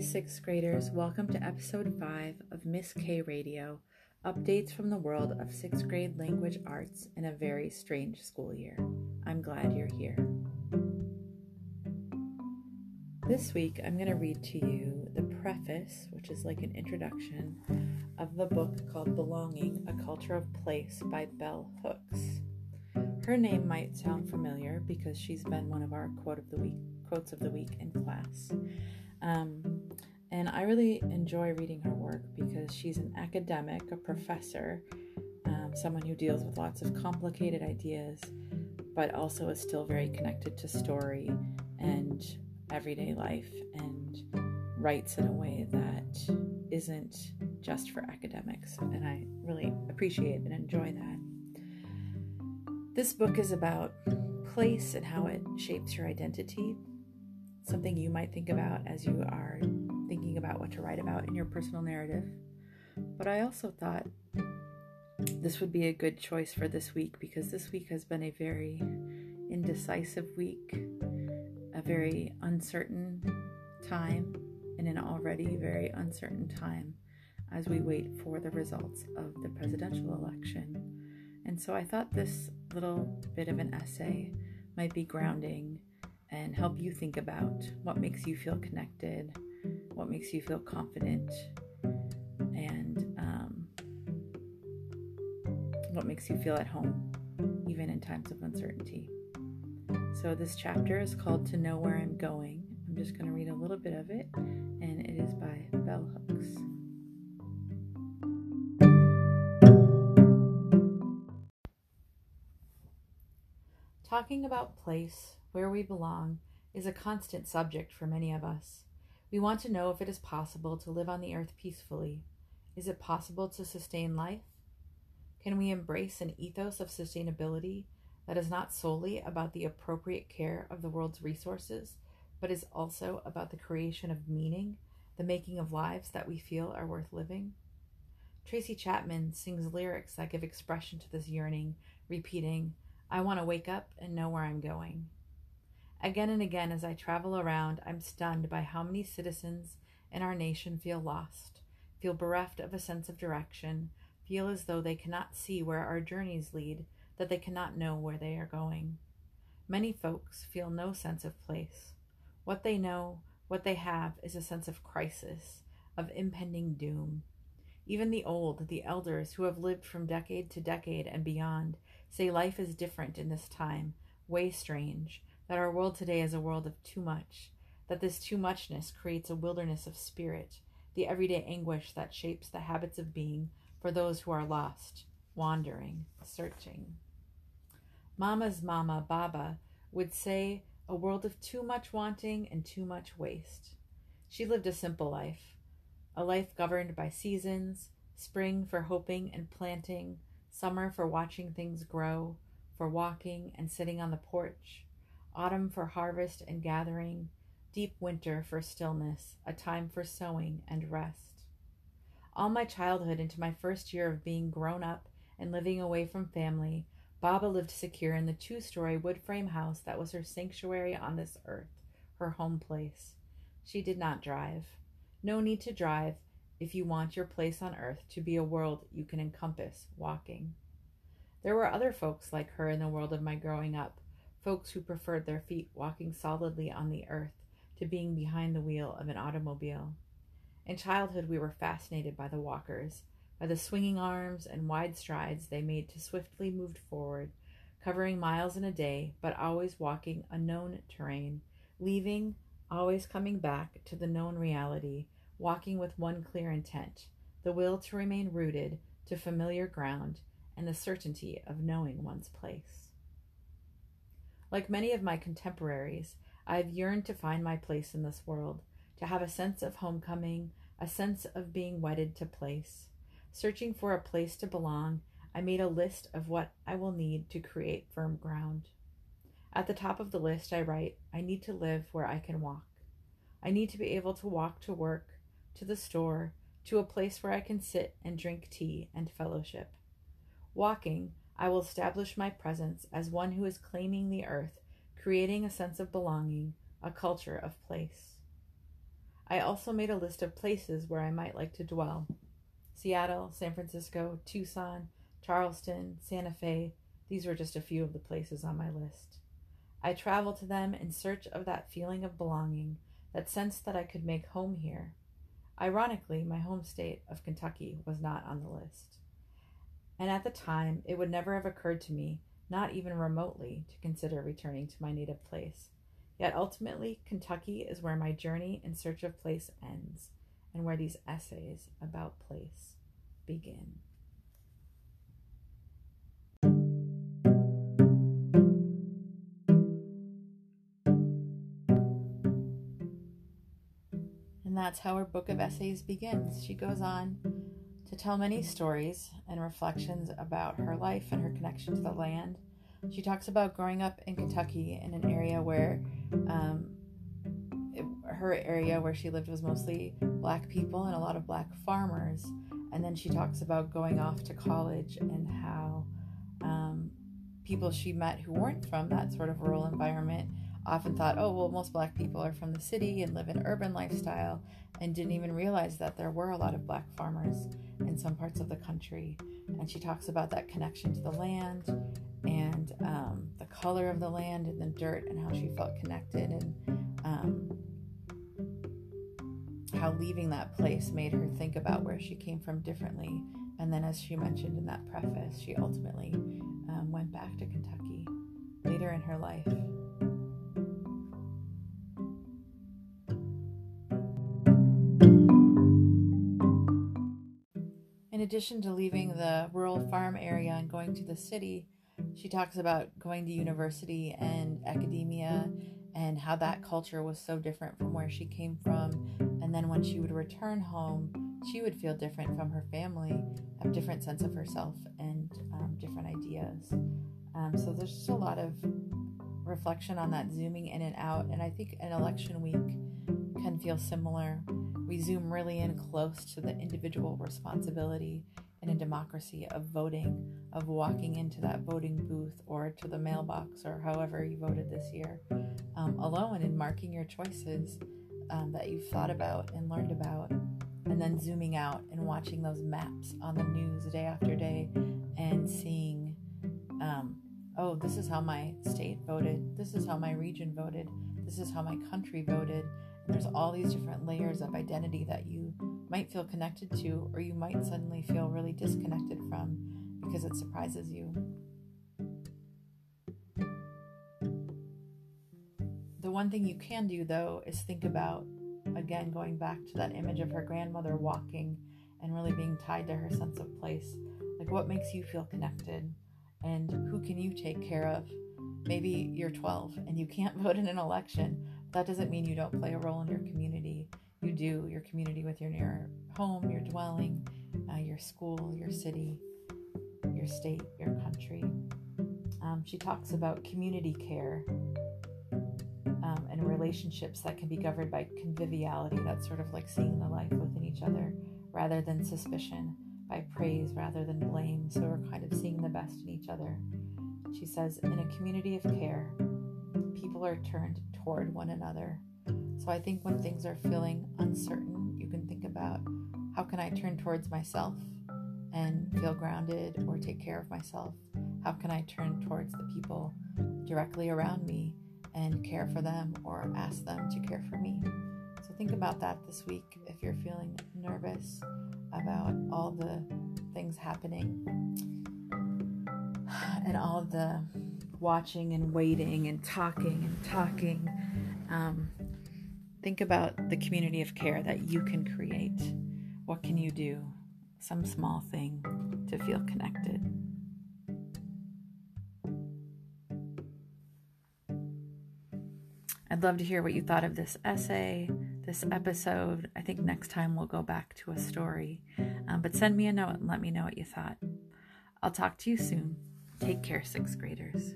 Sixth graders, welcome to episode 5 of Miss K Radio updates from the world of sixth grade language arts in a very strange school year. I'm glad you're here. This week, I'm going to read to you the preface, which is like an introduction, of the book called Belonging A Culture of Place by Bell Hooks. Her name might sound familiar because she's been one of our quote of the week quotes of the week in class. Um, and I really enjoy reading her work because she's an academic, a professor, um, someone who deals with lots of complicated ideas, but also is still very connected to story and everyday life and writes in a way that isn't just for academics. And I really appreciate and enjoy that. This book is about place and how it shapes your identity something you might think about as you are thinking about what to write about in your personal narrative. But I also thought this would be a good choice for this week because this week has been a very indecisive week, a very uncertain time, and an already very uncertain time as we wait for the results of the presidential election. And so I thought this little bit of an essay might be grounding and help you think about what makes you feel connected, what makes you feel confident, and um, what makes you feel at home, even in times of uncertainty. So, this chapter is called To Know Where I'm Going. I'm just going to read a little bit of it, and it is by Bell Hooks. Talking about place where we belong, is a constant subject for many of us. We want to know if it is possible to live on the earth peacefully. Is it possible to sustain life? Can we embrace an ethos of sustainability that is not solely about the appropriate care of the world's resources, but is also about the creation of meaning, the making of lives that we feel are worth living? Tracy Chapman sings lyrics that give expression to this yearning, repeating, I want to wake up and know where I'm going. Again and again, as I travel around, I'm stunned by how many citizens in our nation feel lost, feel bereft of a sense of direction, feel as though they cannot see where our journeys lead, that they cannot know where they are going. Many folks feel no sense of place. What they know, what they have, is a sense of crisis, of impending doom. Even the old, the elders who have lived from decade to decade and beyond, say life is different in this time, way strange, that our world today is a world of too much, that this too muchness creates a wilderness of spirit, the everyday anguish that shapes the habits of being for those who are lost, wandering, searching. Mama's mama, Baba, would say a world of too much wanting and too much waste. She lived a simple life, a life governed by seasons, spring for hoping and planting, summer for watching things grow, for walking and sitting on the porch, autumn for harvest and gathering, deep winter for stillness, a time for sowing and rest. All my childhood into my first year of being grown up and living away from family, Baba lived secure in the two story wood frame house that was her sanctuary on this earth, her home place. She did not drive. No need to drive if you want your place on earth to be a world you can encompass walking. There were other folks like her in the world of my growing up, folks who preferred their feet walking solidly on the earth to being behind the wheel of an automobile. In childhood, we were fascinated by the walkers, by the swinging arms and wide strides they made to swiftly move forward, covering miles in a day, but always walking a known terrain, leaving, always coming back to the known reality, walking with one clear intent the will to remain rooted to familiar ground and the certainty of knowing one's place. Like many of my contemporaries, I have yearned to find my place in this world, to have a sense of homecoming, a sense of being wedded to place. Searching for a place to belong, I made a list of what I will need to create firm ground. At the top of the list, I write, I need to live where I can walk. I need to be able to walk to work, to the store, to a place where I can sit and drink tea and fellowship. Walking, I will establish my presence as one who is claiming the earth, creating a sense of belonging, a culture of place. I also made a list of places where I might like to dwell Seattle, San Francisco, Tucson, Charleston, Santa Fe. These were just a few of the places on my list. I traveled to them in search of that feeling of belonging, that sense that I could make home here. Ironically, my home state of Kentucky was not on the list. And at the time, it would never have occurred to me, not even remotely, to consider returning to my native place. Yet ultimately, Kentucky is where my journey in search of place ends, and where these essays about place begin. And that's how her book of essays begins. She goes on tell many stories and reflections about her life and her connection to the land. She talks about growing up in Kentucky in an area where um, it, her area where she lived was mostly black people and a lot of black farmers. And then she talks about going off to college and how um, people she met who weren't from that sort of rural environment often thought, oh, well, most black people are from the city and live an urban lifestyle, and didn't even realize that there were a lot of black farmers in some parts of the country. And she talks about that connection to the land and um, the color of the land and the dirt and how she felt connected and um, how leaving that place made her think about where she came from differently. And then, as she mentioned in that preface, she ultimately um, went back to Kentucky later in her life. Addition to leaving the rural farm area and going to the city, she talks about going to university and academia and how that culture was so different from where she came from. And then when she would return home, she would feel different from her family, have different sense of herself and um, different ideas. Um, so there's just a lot of reflection on that zooming in and out. And I think an election week can feel similar we zoom really in close to the individual responsibility in a democracy of voting, of walking into that voting booth or to the mailbox or however you voted this year um, alone and marking your choices um, that you've thought about and learned about, and then zooming out and watching those maps on the news day after day and seeing, um, oh, this is how my state voted, this is how my region voted, this is how my country voted there's all these different layers of identity that you might feel connected to, or you might suddenly feel really disconnected from because it surprises you. The one thing you can do, though, is think about, again, going back to that image of her grandmother walking and really being tied to her sense of place. Like, what makes you feel connected? And who can you take care of? Maybe you're 12 and you can't vote in an election, that doesn't mean you don't play a role in your community. You do your community with your near home, your dwelling, uh, your school, your city, your state, your country. Um, she talks about community care um, and relationships that can be governed by conviviality. That's sort of like seeing the life within each other rather than suspicion, by praise rather than blame. So we're kind of seeing the best in each other. She says, in a community of care, people are turned toward one another. So I think when things are feeling uncertain, you can think about how can I turn towards myself and feel grounded or take care of myself? How can I turn towards the people directly around me and care for them or ask them to care for me? So think about that this week if you're feeling nervous about all the things happening and all the watching and waiting and talking and talking. Um, think about the community of care that you can create. What can you do? Some small thing to feel connected. I'd love to hear what you thought of this essay, this episode. I think next time we'll go back to a story. Um, but send me a note and let me know what you thought. I'll talk to you soon. Take care, sixth graders.